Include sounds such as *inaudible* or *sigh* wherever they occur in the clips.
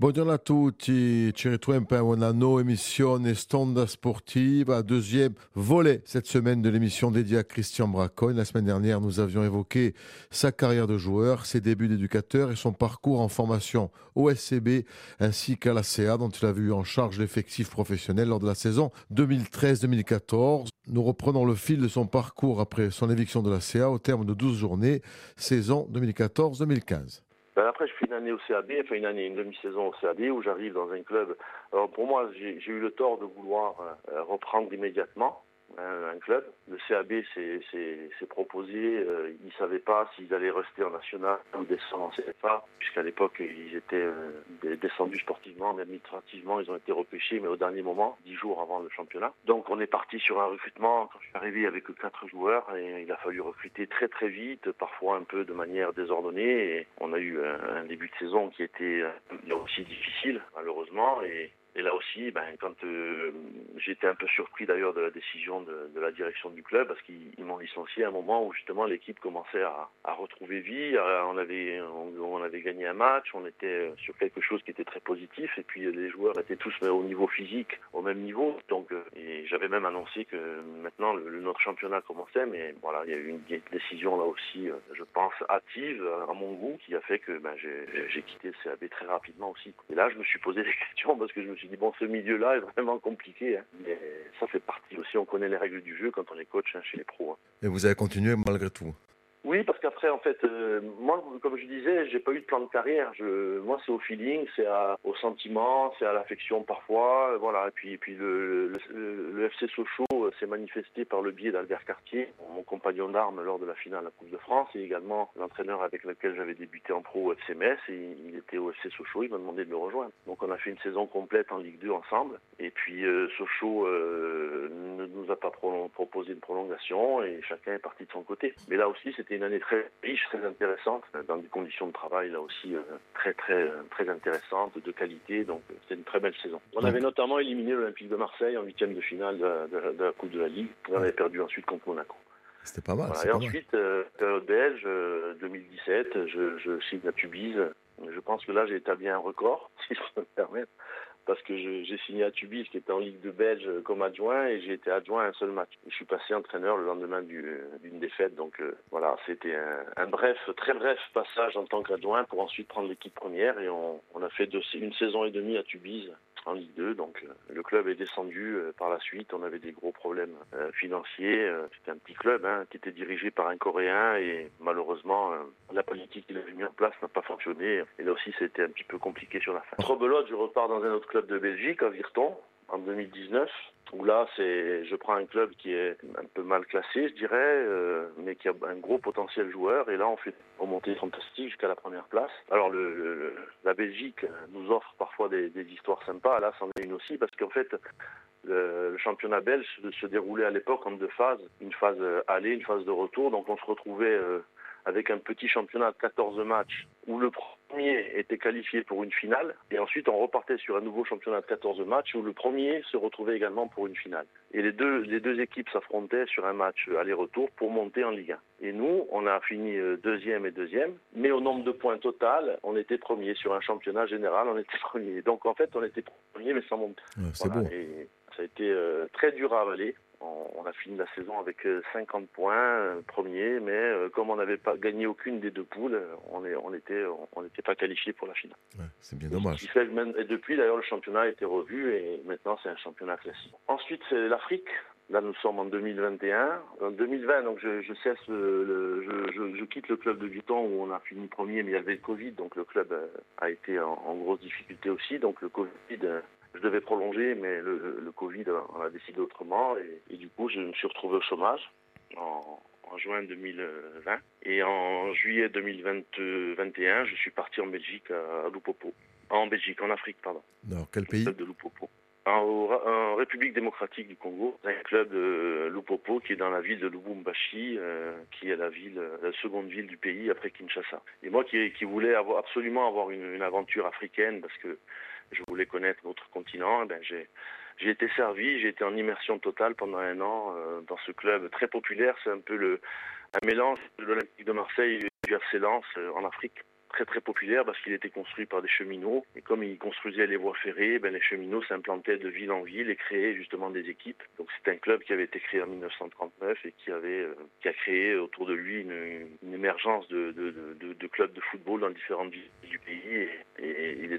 Buongiorno a tutti, ci ritroviamo per una nuova emissione Stonda Sportiva, deuxième volet cette semaine de l'émission dédiée à Christian Bracogne. La semaine dernière, nous avions évoqué sa carrière de joueur, ses débuts d'éducateur et son parcours en formation au SCB ainsi qu'à la CA dont il a vu en charge l'effectif professionnel lors de la saison 2013-2014. Nous reprenons le fil de son parcours après son éviction de la CA au terme de 12 journées, saison 2014-2015. Ben après, je fais une année au CAB, enfin une année, une demi-saison au CAB où j'arrive dans un club. Alors pour moi, j'ai eu le tort de vouloir euh, reprendre immédiatement un, club. Le CAB s'est proposé, euh, ils ne savaient pas s'ils allaient rester en national ou descendre en CFA, puisqu'à l'époque ils étaient euh, descendus sportivement, mais administrativement ils ont été repêchés, mais au dernier moment, dix jours avant le championnat. Donc on est parti sur un recrutement. Quand je suis arrivé avec quatre joueurs, et il a fallu recruter très très vite, parfois un peu de manière désordonnée. Et on a eu un, début de saison qui était euh, aussi difficile, malheureusement, et et là aussi, ben, quand euh, j'étais un peu surpris d'ailleurs de la décision de, la direction du club, parce qu'ils m'ont licencié à un moment où justement l'équipe commençait à, à, retrouver vie. On avait, on, avait gagné un match, on était sur quelque chose qui était très positif, et puis les joueurs étaient tous au niveau physique, au même niveau. Donc, euh, et j'avais même annoncé que maintenant le, notre championnat commençait, mais voilà, il y a eu une décision là aussi, euh, je pense, hâtive à mon goût, qui a fait que ben, j'ai quitté le CAB très rapidement aussi. Et là, je me suis posé des *laughs* questions parce que je me suis dit, bon, ce milieu-là est vraiment compliqué, hein. mais ça fait partie aussi, on connaît les règles du jeu quand on est coach hein, chez les pros. Hein. Et vous avez continué malgré tout? Oui, parce qu'après, en fait, euh, moi, comme je disais, j'ai pas eu de plan de carrière. Je, moi, c'est au feeling, c'est au sentiment, c'est à l'affection parfois, voilà. Et puis, et puis le, le, le FC Sochaux euh, s'est manifesté par le biais d'Albert Cartier, mon compagnon d'armes lors de la finale de la Coupe de France, et également l'entraîneur avec lequel j'avais débuté en pro au FC Metz, et il était au FC Sochaux, il m'a demandé de le rejoindre. Donc, on a fait une saison complète en Ligue 2 ensemble. Et puis, euh, Sochaux ne nous a pas proposé de prolongation, et chacun est parti de son côté. Mais là aussi, c'était une année très riche, très intéressante, dans des conditions de travail là aussi euh, très très très intéressantes, de qualité. Donc euh, c'était une très belle saison. On avait notamment éliminé l'Olympique de Marseille en huitième de finale de, la Coupe de la Ligue. On avait perdu ensuite contre Monaco. C'était pas mal. et ensuite, euh, période belge, 2017, je, je signe à Tubize. Je pense que là, j'ai établi un record, *laughs* si je peux me permettre parce que j'ai signé à Tubize qui était en Ligue de Belge comme adjoint et j'ai été adjoint à un seul match. je suis passé entraîneur le lendemain d'une défaite. Donc euh, voilà, c'était un, bref, très bref passage en tant qu'adjoint pour ensuite prendre l'équipe première et on, on a fait une saison et demie à Tubize en Ligue 2. Donc euh, le club est descendu euh, par la suite. On avait des gros problèmes euh, financiers. C'était un petit club hein, qui était dirigé par un Coréen et malheureusement la politique qu'il avait mis en place n'a pas fonctionné. Et là aussi c'était un petit peu compliqué sur la fin. Rebelote, je repars dans un autre club de Belgique, à Virton, en 2019 où là, c'est, je prends un club qui est un peu mal classé, je dirais, euh, mais qui a un gros potentiel joueur. Et là, on fait une remontée fantastique jusqu'à la première place. Alors, la Belgique nous offre parfois des, histoires sympas. Là, c'en est une aussi, parce qu'en fait, le, championnat belge se, déroulait à l'époque en deux phases. Une phase aller, une phase de retour. Donc, on se retrouvait euh, avec un petit championnat de 14 matchs où le premier était qualifié pour une finale et ensuite on repartait sur un nouveau championnat de 14 matchs où le premier se retrouvait également pour une finale. Et les deux, les deux équipes s'affrontaient sur un match aller-retour pour monter en Ligue 1. Et nous, on a fini euh, deuxième et deuxième, mais au nombre de points total, on était premier. Sur un championnat général, on était *laughs* premier. Donc en fait, on était premier mais sans monter. c'est. Et ça a été euh, très dur à avaler. On, a fini la saison avec 50 euh, points, euh, premier, mais euh, comme on n'avait pas gagné aucune des deux poules, on n'était on pas qualifié pour la finale. c'est bien dommage. Et depuis, d'ailleurs, le championnat a été revu et maintenant c'est un championnat classique. Ensuite, c'est l'Afrique. Là, nous sommes en 2021. En 2020, donc je, cesse, le, je, quitte le club de Vuitton où on a fini premier, mais il y avait le Covid, donc le club a été en, en grosse difficulté aussi. Donc le Covid je devais prolonger, mais le, Covid, on a décidé autrement. Et, du coup, je me suis retrouvé au chômage en, juin 2020. Et en juillet 2021, je suis parti en Belgique, à, Lupopo. En Belgique, en Afrique, pardon. Dans quel pays de Lupopo. En, République démocratique du Congo, un club de Lupopo qui est dans la ville de Lubumbashi, euh, qui est la ville, la seconde ville du pays après Kinshasa. Et moi qui, qui voulais avoir, absolument avoir une, une aventure africaine parce que je voulais connaître notre continent, eh ben j'ai été servi, j'ai été en immersion totale pendant un an euh, dans ce club très populaire. C'est un peu le un mélange de l'Olympique de Marseille et du FC Lens euh, en Afrique. très très populaire parce qu'il était construit par des cheminots. Et comme ils construisaient les voies ferrées, ben, les cheminots s'implantaient de ville en ville et créaient justement des équipes. Donc c'est un club qui avait été créé en 1939 et qui avait euh, qui a créé autour de lui une, émergence de, clubs de football dans différentes villes du pays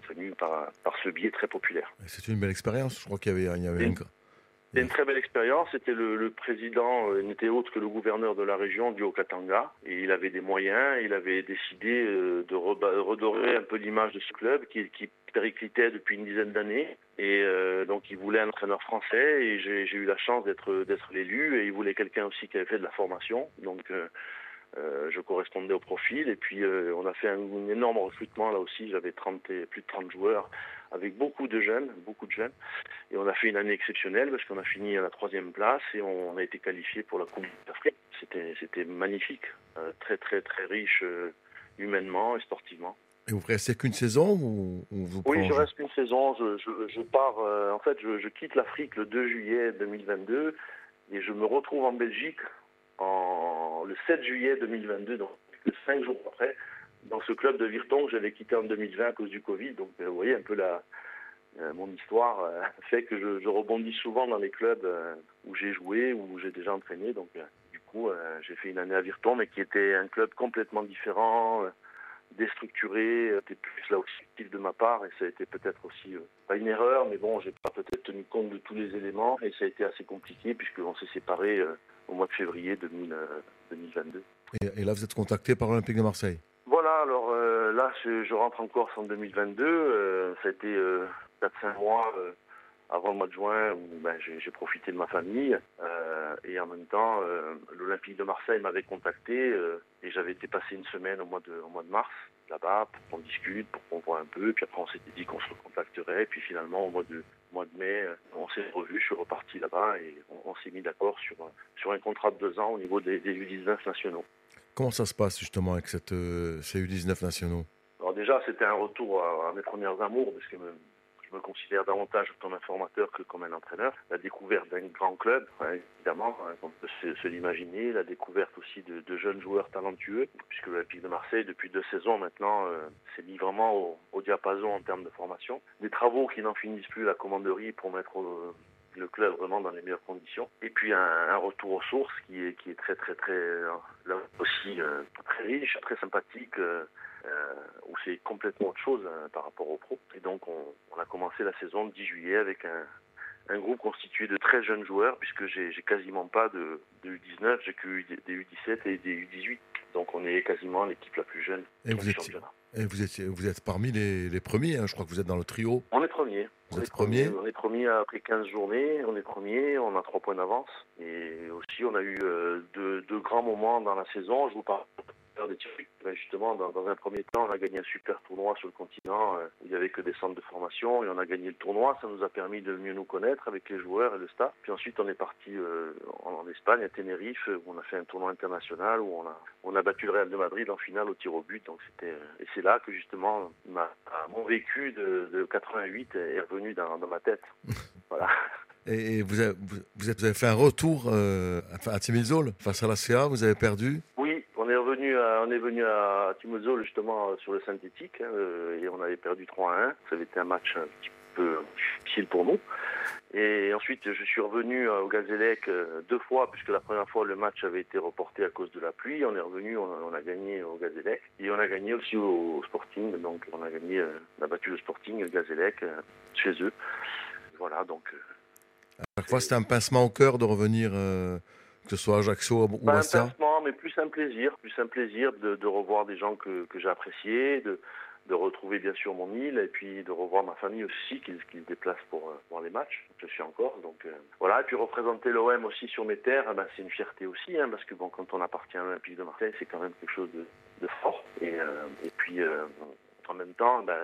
est par, par ce biais très populaire. C'est une belle expérience. Je crois qu'il y avait, il y avait c'était une très belle expérience. C'était le, le, président euh, n'était autre que le gouverneur de la région du Haut-Katanga et il avait des moyens. Il avait décidé euh, de redorer un peu l'image de ce club qui, qui périclitait depuis une dizaine d'années et euh, donc il voulait un entraîneur français et j'ai eu la chance d'être d'être l'élu et il voulait quelqu'un aussi qui avait fait de la formation. Donc euh, je correspondais au profil et puis euh, on a fait un, un, énorme recrutement là aussi. J'avais 30 plus de 30 joueurs avec beaucoup de jeunes, beaucoup de jeunes. Et on a fait une année exceptionnelle parce qu'on a fini à la troisième place et on, a été qualifié pour la Coupe d'Afrique. C'était, c'était magnifique, euh, très très très riche euh, humainement et sportivement. Et vous restez qu'une saison ou, ou vous Oui, je reste qu'une saison. Je, je, je pars, euh, en fait, je, je quitte l'Afrique le 2 juillet 2022 et je me retrouve en Belgique le 7 juillet 2022, donc cinq jours après, dans ce club de Virton que j'avais quitté en 2020 à cause du Covid. Donc, vous voyez un peu la, euh, mon histoire euh, *laughs* fait que je, rebondis souvent dans les clubs euh, où j'ai joué, où j'ai déjà entraîné. Donc, du coup, j'ai fait une année à Virton, mais qui était un club complètement différent, déstructuré. C'était plus là aussi de ma part, et ça a été peut-être aussi pas une erreur, mais bon, j'ai pas peut-être tenu compte de tous les éléments, et ça a été assez compliqué puisqu'on s'est séparés au mois de février 2000, 2022. Et, et là, vous êtes contacté par l'Olympique de Marseille? Voilà, alors euh, là, je, je, rentre en Corse en 2022. Euh, ça a été euh, 4-5 mois euh, avant le mois de juin où ben, j'ai profité de ma famille. Euh, et en même temps, l'Olympique de Marseille m'avait contacté et j'avais été passer une semaine au mois de, au mois de mars là-bas pour qu'on discute, pour qu'on voit un peu. Puis après, on s'était dit qu'on se recontacterait. Et puis finalement, au mois de, mois de mai, on s'est revu, je suis reparti là-bas et on, on s'est mis d'accord sur, sur un contrat de deux ans au niveau des, des U19 nationaux. Comment ça se passe justement avec cette, euh, ces U19 nationaux? Alors déjà, c'était un retour à, mes premières amours, parce que me, je me considère davantage comme un formateur que comme un entraîneur. La découverte d'un grand club, évidemment, hein, on peut se, l'imaginer. La découverte aussi de, jeunes joueurs talentueux, puisque l'Olympique de Marseille, depuis deux saisons maintenant, euh, s'est mis vraiment au, diapason en termes de formation. Des travaux qui n'en finissent plus, la commanderie, pour mettre au, le club vraiment dans les meilleures conditions. Et puis un, retour aux sources qui est, très très très là aussi euh, très riche, très sympathique, euh, où c'est complètement autre chose hein, par rapport aux pros. Et donc on, on, a commencé la saison le 10 juillet avec un, un groupe constitué de très jeunes joueurs, puisque j'ai quasiment pas de, de U19, j'ai que des U17 et des U18. Donc on est quasiment l'équipe la plus jeune et vous êtes, Et vous êtes, vous êtes parmi les, les premiers, hein, je crois que vous êtes dans le trio. On est premiers. Vous on êtes premier On est premier après 15 journées, on est premier, on a 3 points d'avance. Et aussi, on a eu euh, deux, deux, grands moments dans la saison. Je vous parle des. Ben justement, dans, dans, un premier temps, on a gagné un super tournoi sur le continent euh, il n'y avait que des centres de formation et on a gagné le tournoi. Ça nous a permis de mieux nous connaître avec les joueurs et le staff. Puis ensuite, on est parti euh, en, en, Espagne, à Tenerife, où on a fait un tournoi international où on a, on a battu le Real de Madrid en finale au tir au but. Donc c'était, et c'est là que justement, ma, mon vécu de, de 88 est revenu dans, dans ma tête. *laughs* voilà. Et vous avez, vous avez, fait un retour euh, à Timizol face à la CA, vous avez perdu? On est venu à Timizol justement sur le synthétique hein, et on avait perdu 3 à 1. Ça avait été un match un petit peu difficile pour nous. Et ensuite, je suis revenu au Gazélec deux fois, puisque la première fois, le match avait été reporté à cause de la pluie. On est revenu, on a, on a gagné au Gazélec. Et on a gagné aussi au, au, Sporting. Donc, on a gagné, on a battu le Sporting, le Gazélec, chez eux. Voilà, donc à chaque fois, c'était un pincement au cœur de revenir, euh, que ce soit à Ajaccio ou à pincement, mais plus un plaisir, plus un plaisir de, revoir des gens que, que j'ai appréciés, de, retrouver bien sûr mon île et puis de revoir ma famille aussi qui, se déplace pour euh, voir les matchs. Je suis en Corse, donc euh, voilà. Et puis représenter l'OM aussi sur mes terres, eh ben, c'est une fierté aussi, hein, parce que bon, quand on appartient à l'Olympique de Marseille, c'est quand même quelque chose de, fort. Et, euh, puis en même temps, ben,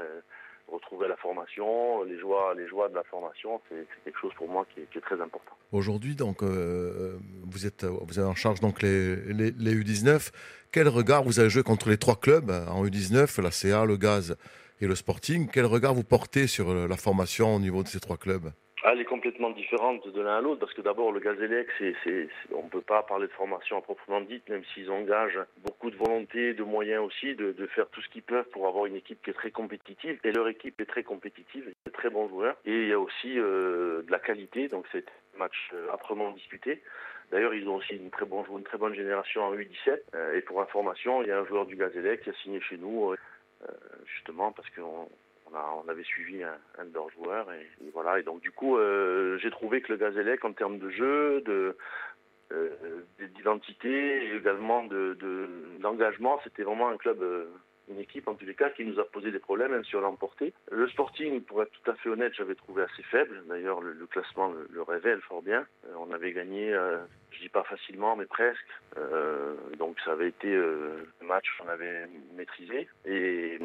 retrouver la formation, les joies, les joies de la formation, c'est quelque chose pour moi qui est, très important. Aujourd'hui, donc, euh, vous êtes, vous avez en charge donc les, les, les, U19. Quel regard vous avez joué contre les trois clubs en U19, la CA, le Gaz et le Sporting? Quel regard vous portez sur la formation au niveau de ces trois clubs? Elle est complètement différente de l'un à l'autre parce que d'abord le Gazélec, on ne peut pas parler de formation à proprement dite, même s'ils engagent beaucoup de volonté, de moyens aussi, de, faire tout ce qu'ils peuvent pour avoir une équipe qui est très compétitive. Et leur équipe est très compétitive, de très bons joueurs. Et il y a aussi euh, de la qualité, donc c'est un match euh, âprement disputé. D'ailleurs, ils ont aussi une très, bonne, génération en U17. Euh, et pour information, il y a un joueur du Gazélec qui a signé chez nous, justement parce qu'on on, avait suivi un, de leurs joueurs et, voilà. Et donc du coup, euh, j'ai trouvé que le Gazélec, en termes de jeu, euh, d'identité également de d'engagement, c'était vraiment un club euh, une équipe en tous les cas qui nous a posé des problèmes, même si on l'a emporté. Le Sporting, pour être tout à fait honnête, j'avais trouvé assez faible. D'ailleurs, le, classement le, révèle fort bien. Euh, on avait gagné, euh, je dis pas facilement, mais presque. Euh, donc ça avait été euh, un match qu'on avait maîtrisé. Et,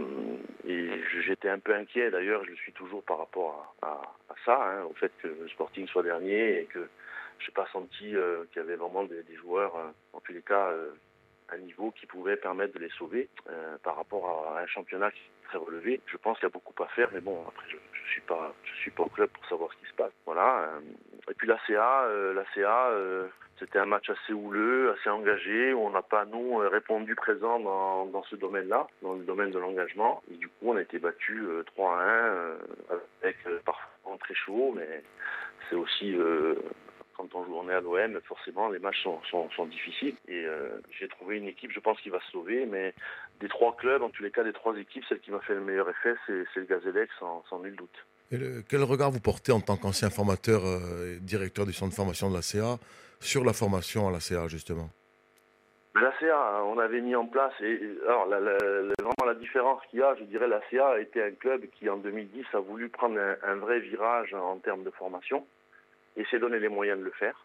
j'étais un peu inquiet, d'ailleurs, je le suis toujours par rapport à, ça, hein, au fait que le Sporting soit dernier et que je n'ai pas senti euh, qu'il y avait vraiment des joueurs, en tous les cas, un niveau qui pouvait permettre de les sauver euh, par rapport à un championnat qui est très relevé. Je pense qu'il y a beaucoup à faire, mais bon, après, je, je suis pas, je suis pas au club pour savoir ce qui se passe. Voilà. Euh, et puis la CA, euh, la CA, c'était un match assez houleux, assez engagé, où on n'a pas, nous, répondu présent dans, dans ce domaine-là, dans le domaine de l'engagement. Et du coup, on a été battu 3 à 1, avec parfois très chaud, mais c'est aussi quand on joue, on est à l'OM, forcément les matchs sont, sont, sont difficiles. Et euh, j'ai trouvé une équipe, je pense, qui va se sauver. Mais des trois clubs, en tous les cas des trois équipes, celle qui m'a fait le meilleur effet, c'est le Gazélec, sans, sans, nul doute. Et le, quel regard vous portez en tant qu'ancien formateur euh, et directeur du centre de formation de la CA sur la formation à la CA, justement? La CA, on avait mis en place, et alors la, la, vraiment la différence qu'il y a, je dirais, la CA a été un club qui en 2010 a voulu prendre un, un vrai virage en termes de formation et s'est donné les moyens de le faire.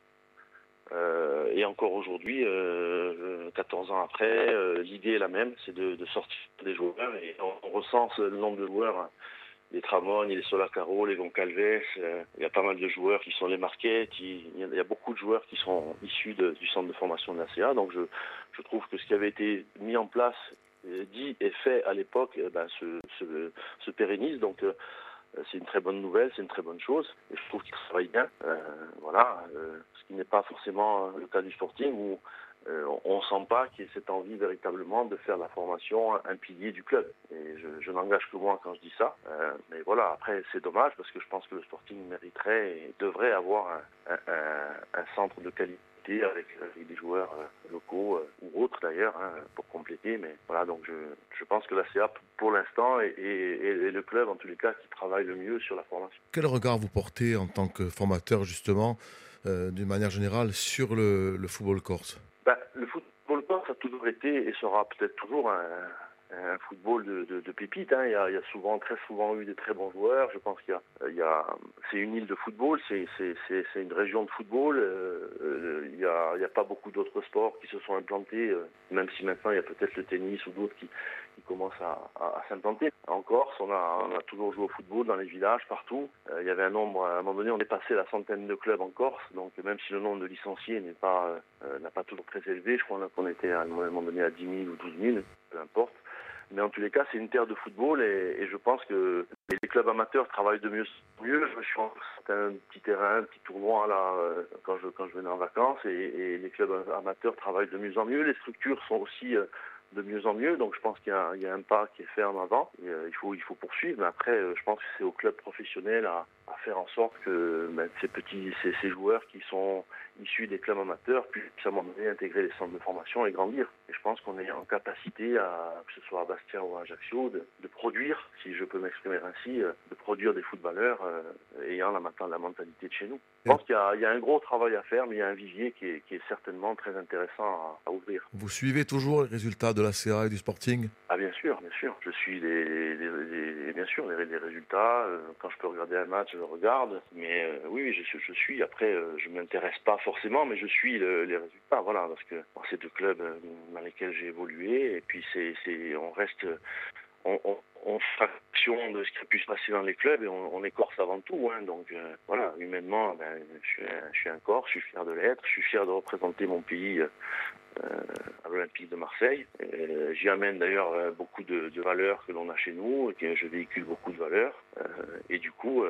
Euh, et encore aujourd'hui, euh, 14 ans après, euh, l'idée est la même, c'est de, sortir des joueurs et on, recense le nombre de joueurs, les Tramogne, les Solacaro, les Goncalves, euh, il y a pas mal de joueurs qui sont les Marquettes, il, y a beaucoup de joueurs qui sont issus du centre de formation de la CA, donc je, trouve que ce qui avait été mis en place, dit et fait à l'époque, eh ben, se, se, se, pérennise, donc euh, c'est une très bonne nouvelle, c'est une très bonne chose. Et je trouve qu'il travaille bien. Euh, voilà, euh, ce qui n'est pas forcément le cas du Sporting où euh, on ne sent pas qu'il y ait cette envie véritablement de faire la formation un pilier du club. Et je, n'engage que moi quand je dis ça. Euh, mais voilà, après c'est dommage parce que je pense que le Sporting mériterait et devrait avoir un centre de qualité avec, avec, des joueurs locaux euh, ou autres d'ailleurs hein, pour compléter. Mais voilà, donc je, je pense que la CA pour l'instant est, est, est, le club en tous les cas qui travaille le mieux sur la formation. Quel regard vous portez en tant que formateur justement euh, d'une manière générale sur le, le football corse? Ben, Le football corse a toujours été et sera peut-être toujours un, un football de, de, pépites. Hein. Il, y a, souvent, très souvent eu des très bons joueurs. Je pense qu'il y a, c'est une île de football, c'est, une région de football. Euh, il n'y a, pas beaucoup d'autres sports qui se sont implantés, euh, même si maintenant il y a peut-être le tennis ou d'autres qui, commencent à, s'implanter. En Corse, on a, toujours joué au football dans les villages, partout. Euh, il y avait un nombre, à un moment donné, on est passé la centaine de clubs en Corse, donc même si le nombre de licenciés n'est euh, n'a pas toujours très élevé, je crois qu'on était à un moment donné à 10 000 ou 12 000, peu importe. Mais en tous les cas, c'est une terre de football et, je pense que les clubs amateurs travaillent de mieux en mieux. Je suis rendu un petit terrain, un petit tournoi là quand je quand je venais en vacances et, les clubs amateurs travaillent de mieux en mieux. Les structures sont aussi de mieux en mieux. Donc je pense qu'il y, a un pas qui est fait en avant. Euh, il faut il faut poursuivre. Mais après, euh, je pense que c'est au club professionnel à, faire en sorte que ben, ces petits ces, joueurs qui sont issus des clubs amateurs puissent à un moment donné intégrer les centres de formation et grandir. Et je pense qu'on est en capacité à que ce soit à Bastia ou à Ajaccio de, de produire, si je peux m'exprimer ainsi, euh, de produire des footballeurs euh, ayant la, la mentalité de chez nous. Je pense qu'il y, y, a un gros travail à faire, mais il y a un vivier qui est, qui est certainement très intéressant à, à ouvrir. Vous suivez toujours les résultats de la CA et du Sporting? Ah bien sûr, bien sûr. Je suis les, les, les bien sûr les, résultats. Euh, quand je peux regarder un match, je le regarde. Mais euh, oui, je, je, suis. Après, je m'intéresse pas forcément, mais je suis le, les résultats. Voilà, parce que c'est deux clubs dans lesquels j'ai évolué, et puis c'est, on reste on, on, on fraction de ce qui a pu se passer dans les clubs et on, est corse avant tout. Hein, donc euh, voilà, humainement, ben, je, suis un, je corse, je suis fier de l'être, je suis fier de représenter mon pays euh, à l'Olympique de Marseille. Euh, j'y amène d'ailleurs beaucoup de, de, valeurs que l'on a chez nous, et que je véhicule beaucoup de valeurs. et du coup,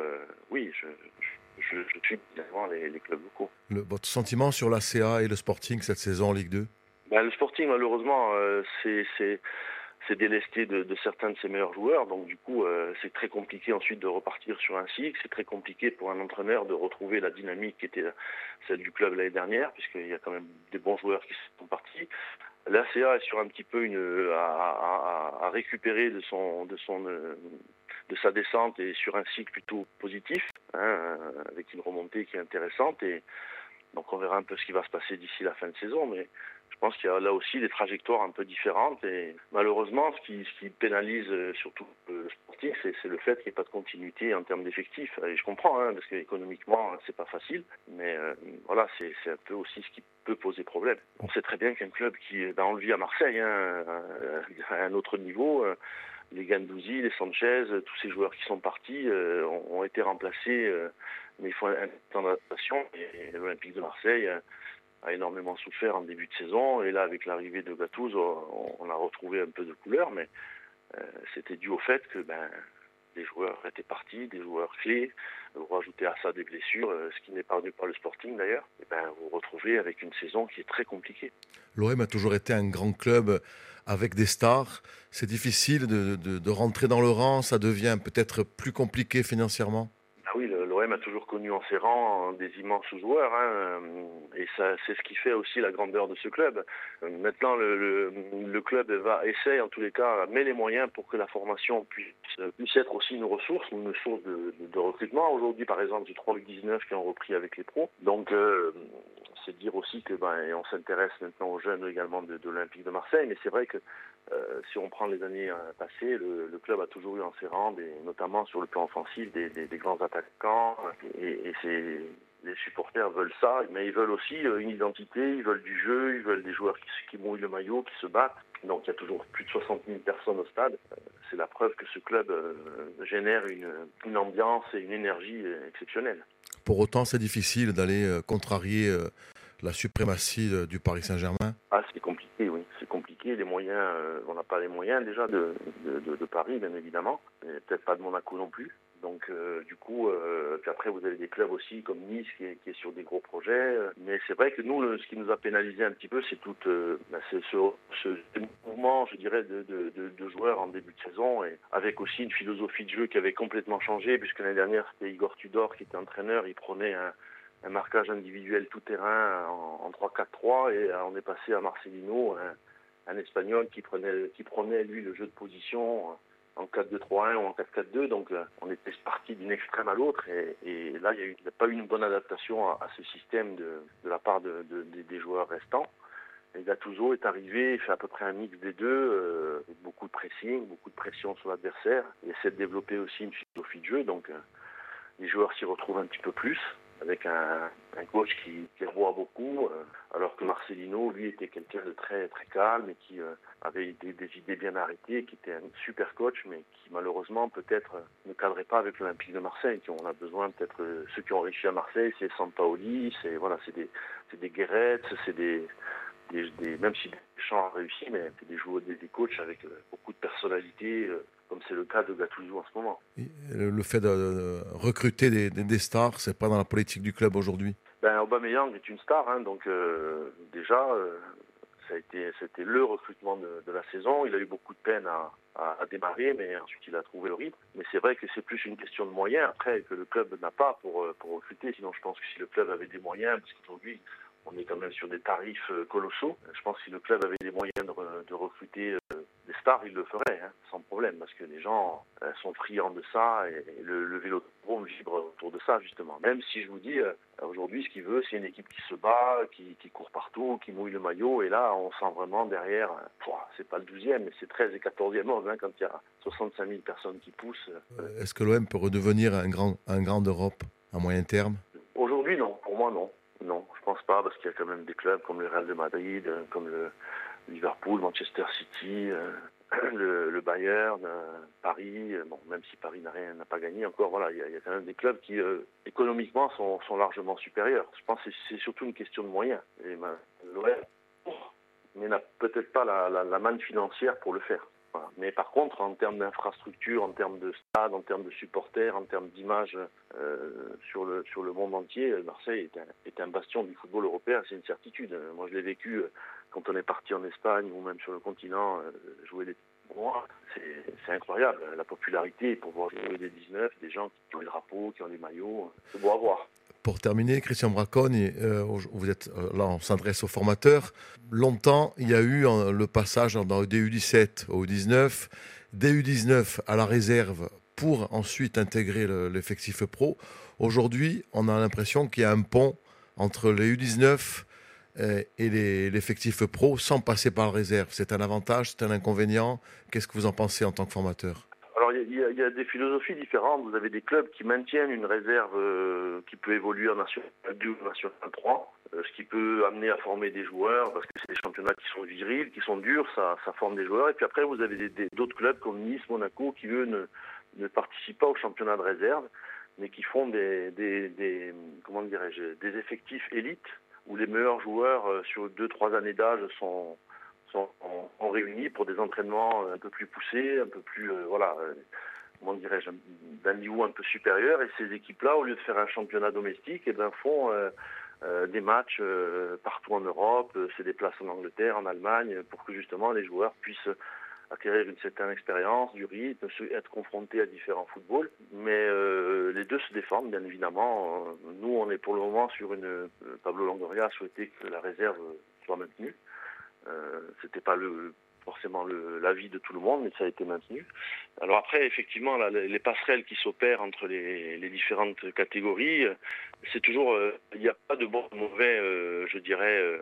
oui, je, je, suis devant les, clubs locaux. votre sentiment sur la CA et le Sporting cette saison en Ligue 2 ben, Le Sporting, malheureusement, c'est c'est délesté de, de, certains de ses meilleurs joueurs. Donc du coup, euh, c'est très compliqué ensuite de repartir sur un cycle. C'est très compliqué pour un entraîneur de retrouver la dynamique qui était celle du club l'année dernière, puisqu'il y a quand même des bons joueurs qui sont partis. L'ACA est sur un petit peu une à, à, récupérer de son de son de sa descente et sur un cycle plutôt positif, hein, avec une remontée qui est intéressante. Et donc on verra un peu ce qui va se passer d'ici la fin de saison, mais je pense qu'il y a là aussi des trajectoires un peu différentes et malheureusement, ce qui, ce qui pénalise euh, surtout le sportif, c'est le fait qu'il n'y ait pas de continuité en termes d'effectifs. Et je comprends, hein, parce qu'économiquement, c'est pas facile, mais euh, voilà, c'est un peu aussi ce qui peut poser problème. On sait très bien qu'un club qui, ben, on le vit à Marseille, hein, euh, à un autre niveau, les Gandouzi, les Sanchez, tous ces joueurs qui sont partis ont, été remplacés, mais il faut un temps d'adaptation. L'Olympique de Marseille a énormément souffert en début de saison. Et là, avec l'arrivée de Gattuso, on, a retrouvé un peu de couleur, mais euh, c'était dû au fait que ben, des joueurs étaient partis, des joueurs clés. Vous rajoutez à ça des blessures, euh, ce qui n'est pas venu par le Sporting d'ailleurs. Et ben, vous vous retrouvez avec une saison qui est très compliquée. L'OM a toujours été un grand club avec des stars. C'est difficile de, de rentrer dans le rang, ça devient peut-être plus compliqué financièrement l'OM a toujours connu en ses rangs des immenses joueurs, hein, et ça, c'est ce qui fait aussi la grandeur de ce club. Maintenant, le, club va essayer, en tous les cas, met les moyens pour que la formation puisse, puisse être aussi une ressource, une source de, de, recrutement. Aujourd'hui, par exemple, j'ai 3 19 qui ont repris avec les pros. Donc, euh, c'est dire aussi que ben, on s'intéresse maintenant aux jeunes également de, de l'Olympique de Marseille, mais c'est vrai que euh, si on prend les années euh, passées, le, club a toujours eu en ses rangs, notamment sur le plan offensif, des, des, des grands attaquants. Et, les supporters veulent ça, mais ils veulent aussi euh, une identité, ils veulent du jeu, ils veulent des joueurs qui, qui mouillent le maillot, qui se battent. Donc il y a toujours plus de 60 000 personnes au stade. C'est la preuve que ce club génère une ambiance et une énergie exceptionnelle. Pour autant, c'est difficile d'aller contrarier la suprématie du Paris Saint-Germain Ah, c'est compliqué, oui. C'est compliqué. Les moyens, euh, on n'a pas les moyens déjà de, de, Paris, bien évidemment. Peut-être pas de Monaco non plus. Donc, euh, du coup, euh, puis après, vous avez des clubs aussi comme Nice qui est, sur des gros projets. Mais c'est vrai que nous, ce qui nous a pénalisé un petit peu, c'est tout ce, ce, mouvement, je dirais, de, de, de, joueurs en début de saison et avec aussi une philosophie de jeu qui avait complètement changé, puisque l'année dernière, c'était Igor Tudor qui était entraîneur. Il prenait un un marquage individuel tout terrain en, 3-4-3 et euh, on est passé à Marcelino, un, Espagnol qui prenait, qui prenait lui le jeu de position en 4-2-3-1 ou en 4-4-2. Donc euh, on était parti d'une extrême à l'autre et, là il n'y a, pas eu une bonne adaptation à, ce système de, la part de, des joueurs restants. Et Gattuso est arrivé, il fait à peu près un mix des deux, euh, beaucoup de pressing, beaucoup de pression sur l'adversaire. Il essaie de développer aussi une philosophie de jeu, donc les joueurs s'y retrouvent un petit peu plus avec un, coach qui, qui beaucoup, euh, alors que Marcelino, lui, était quelqu'un de très très calme et qui euh, avait des, idées bien arrêtées, qui était un super coach, mais qui malheureusement peut-être ne cadrait pas avec l'Olympique de Marseille. Qui on a besoin peut-être euh, ceux qui ont réussi à Marseille, c'est Sampaoli, c'est voilà, c'est des c'est des, même si Deschamps a réussi, mais des joueurs, des, des coachs avec beaucoup de personnalité, comme c'est le cas de Gattuso en ce moment. le fait de recruter des, des stars, c'est pas dans la politique du club aujourd'hui? Ben, Aubameyang est une star, hein, donc euh, déjà, euh, ça a été, c'était le recrutement de, de, la saison. Il a eu beaucoup de peine à, à, à, démarrer, mais ensuite il a trouvé le rythme. Mais c'est vrai que c'est plus une question de moyens après que le club n'a pas pour, euh, pour recruter. Sinon, je pense que si le club avait des moyens, parce qu'aujourd'hui, on est quand même sur des tarifs colossaux. Je pense que si le club avait des moyens de, recruter des stars, il le ferait, hein, sans problème, parce que les gens euh, sont friands de ça et, le, le vélodrome vibre autour de ça, justement. Même si je vous dis, euh, aujourd'hui, ce qu'il veut, c'est une équipe qui se bat, qui, court partout, qui mouille le maillot, et là, on sent vraiment derrière, euh, c'est pas le 12e, mais c'est 13 et 14e homme, hein, quand il y a 65 000 personnes qui poussent. Est-ce que l'OM peut redevenir un grand, un grand d'Europe à moyen terme Aujourd'hui, non. Pour moi, non. Non, je pense parce qu'il y a quand même des clubs comme le Real de Madrid, comme le Liverpool, Manchester City, euh, *clears throat* le, Bayern, euh, Paris. Euh, bon, même si Paris n'a rien, n'a pas gagné encore, voilà, il y, a quand même des clubs qui économiquement sont, largement supérieurs. Je pense que c'est surtout une question de moyens. Et ben, mais n'a peut-être pas la, manne financière pour le faire. Mais par contre, en termes d'infrastructure, en termes de stade, en termes de supporters, en termes d'image sur, le, sur le monde entier, Marseille est un, est un bastion du football européen, c'est une certitude. Moi, je l'ai vécu quand on est parti en Espagne ou même sur le continent, jouer des c'est incroyable, la popularité pour voir des 19, des gens qui ont les drapeaux, qui ont les maillots, c'est beau à voir. Pour terminer, Christian Braconne, euh, vous êtes euh, là, on s'adresse aux formateurs. Longtemps, il y a eu le passage dans le DU17 au U19, DU19 à la réserve pour ensuite intégrer l'effectif pro. Aujourd'hui, on a l'impression qu'il y a un pont entre les U19 euh, et l'effectif pro sans passer par la réserve. C'est un avantage, c'est un inconvénient. Qu'est-ce que vous en pensez en tant que formateur? Alors il y, a des philosophies différentes. Vous avez des clubs qui maintiennent une réserve euh, qui peut évoluer en National 2 ou National 3, euh, ce qui peut amener à former des joueurs, parce que c'est des championnats qui sont virils, qui sont durs, ça, forme des joueurs. Et puis après, vous avez d'autres clubs comme Nice, Monaco, qui eux ne, ne, participent pas au championnat de réserve, mais qui font des, comment des effectifs élites où les meilleurs joueurs euh, sur deux trois années d'âge sont sont, réunis pour des entraînements un peu plus poussés, un peu plus euh, voilà euh, comment dirais-je d'un niveau un peu supérieur. Et ces équipes-là au lieu de faire un championnat domestique eh ben font des matchs partout en Europe, se déplacent en Angleterre, en Allemagne pour que justement les joueurs puissent acquérir une certaine expérience du rythme, être confrontés à différents footballs. Mais euh, les deux se défendent, bien évidemment. Nous, on est pour le moment sur une. Euh, Pablo Longoria a souhaité que la réserve soit maintenue. Euh, C'était pas forcément l'avis de tout le monde, mais ça a été maintenu. Alors après, effectivement, les passerelles qui s'opèrent entre les, différentes catégories, c'est toujours, euh, il n'y a pas de bon ou mauvais, je dirais,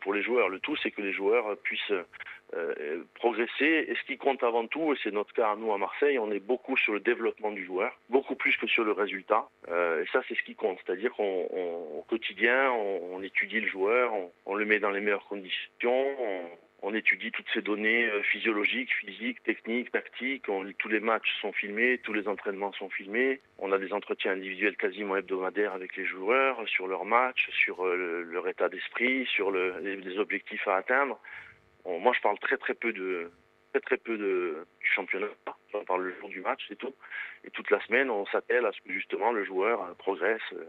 pour, les joueurs. Le tout, c'est que les joueurs puissent euh, progresser. Et ce qui compte avant tout, et c'est notre cas à nous à Marseille, on est beaucoup sur le développement du joueur, beaucoup plus que sur le résultat. Euh, et ça, c'est ce qui compte. C'est-à-dire qu'au quotidien, on, étudie le joueur, on, le met dans les meilleures conditions, on, étudie toutes ces données euh, physiologiques, physiques, techniques, tactiques. tous les matchs sont filmés, tous les entraînements sont filmés. On a des entretiens individuels quasiment hebdomadaires avec les joueurs sur leur match, sur leur état d'esprit, sur les objectifs à atteindre moi, je parle très très peu de très très peu de, du championnat. On parle le jour du match, c'est tout. Et toute la semaine, on s'appelle à ce que justement le joueur euh, progresse euh,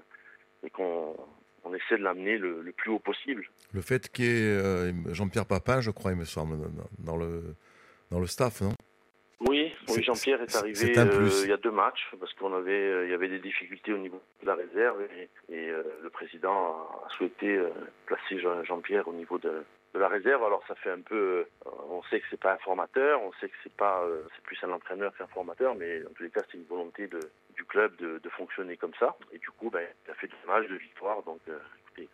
et qu'on on essaie de l'amener le, plus haut possible. Le fait qu'il y ait euh, Jean-Pierre Papin, je crois, il me semble, dans le, dans le staff, non? Oui, oui Jean-Pierre est, arrivé il y a deux matchs parce qu'on avait, il y avait des difficultés au niveau de la réserve et, le président a souhaité placer Jean-Pierre au niveau de, de la réserve. Alors ça fait un peu, euh, on sait que c'est pas un formateur, on sait que c'est pas, euh, c'est plus un entraîneur qu'un formateur, mais en tous les cas c'est une volonté de, club de, de, fonctionner comme ça. Et du coup, ben, ça fait du matchs de victoire, donc euh, écoutez,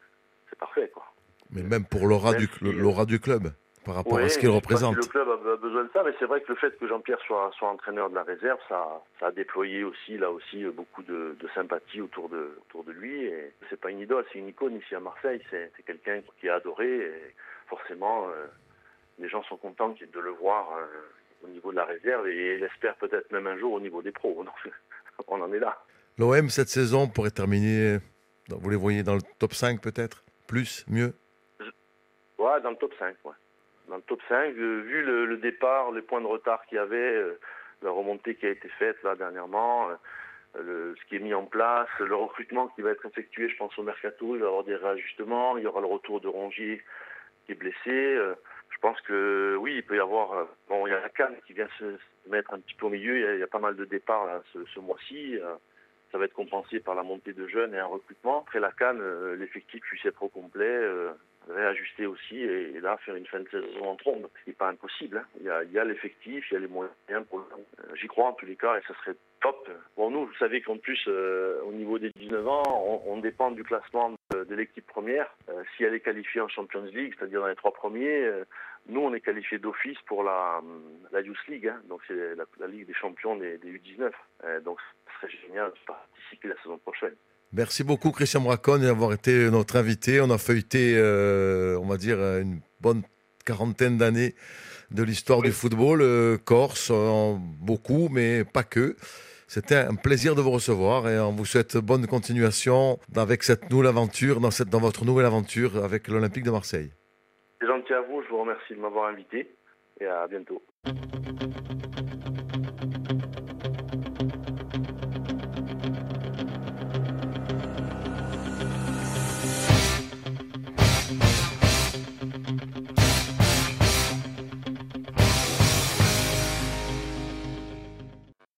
c'est parfait quoi. Mais même pour l'aura du, l'aura du club par rapport à ce qu'il représente. Le club a besoin de ça, mais c'est vrai que le fait que Jean-Pierre soit, soit entraîneur de la réserve, ça, ça a déployé aussi là aussi beaucoup de, de sympathie autour de, autour de lui. Et c'est pas une idole, c'est une icône ici à Marseille. C'est, c'est quelqu'un qui est adoré. Et, forcément, euh, les gens sont contents de le voir euh, au niveau de la réserve et l'espèrent peut-être même un jour au niveau des pros. On en est là. L'OM, cette saison, pourrait terminer, vous les voyez dans le top 5 peut-être? Plus? Mieux? Ouais, dans le top 5, ouais. Dans le top 5, euh, vu le, départ, les points de retard qu'il y avait, la remontée qui a été faite là dernièrement, le, ce qui est mis en place, le recrutement qui va être effectué, je pense, au mercato, il va y avoir des réajustements, il y aura le retour de Rongier qui est blessé. Euh, je pense que oui, il peut y avoir. Euh, bon, il y a la canne qui vient se mettre un petit peu au milieu. Il y a, pas mal de départs ce, mois-ci. Euh, ça va être compensé par la montée de jeunes et un recrutement. Après la canne, l'effectif puisse être au complet, réajuster aussi et, là faire une fin de saison en trombe. Ce n'est pas impossible. Hein. Il y a, l'effectif, il y a les moyens J'y crois en tous les cas et ça serait top. Bon, nous, vous savez qu'en plus, au niveau des 19 ans, on dépend du classement de l'équipe première. Euh, si elle est qualifiée en Champions League, c'est-à-dire dans les trois premiers, euh, nous on est qualifié d'office pour la, la Youth League, hein. donc c'est la, Ligue des champions des, U19. Euh, donc ce serait génial de participer la saison prochaine. Merci beaucoup Christian Bracon d'avoir été notre invité. On a feuilleté, on va dire, une bonne quarantaine d'années de l'histoire du football corse, beaucoup, mais pas que. C'était un plaisir de vous recevoir et on vous souhaite bonne continuation avec cette nouvelle aventure, dans, cette, dans votre nouvelle aventure avec l'Olympique de Marseille. C'est gentil à vous, je vous remercie de m'avoir invité. et à bientôt.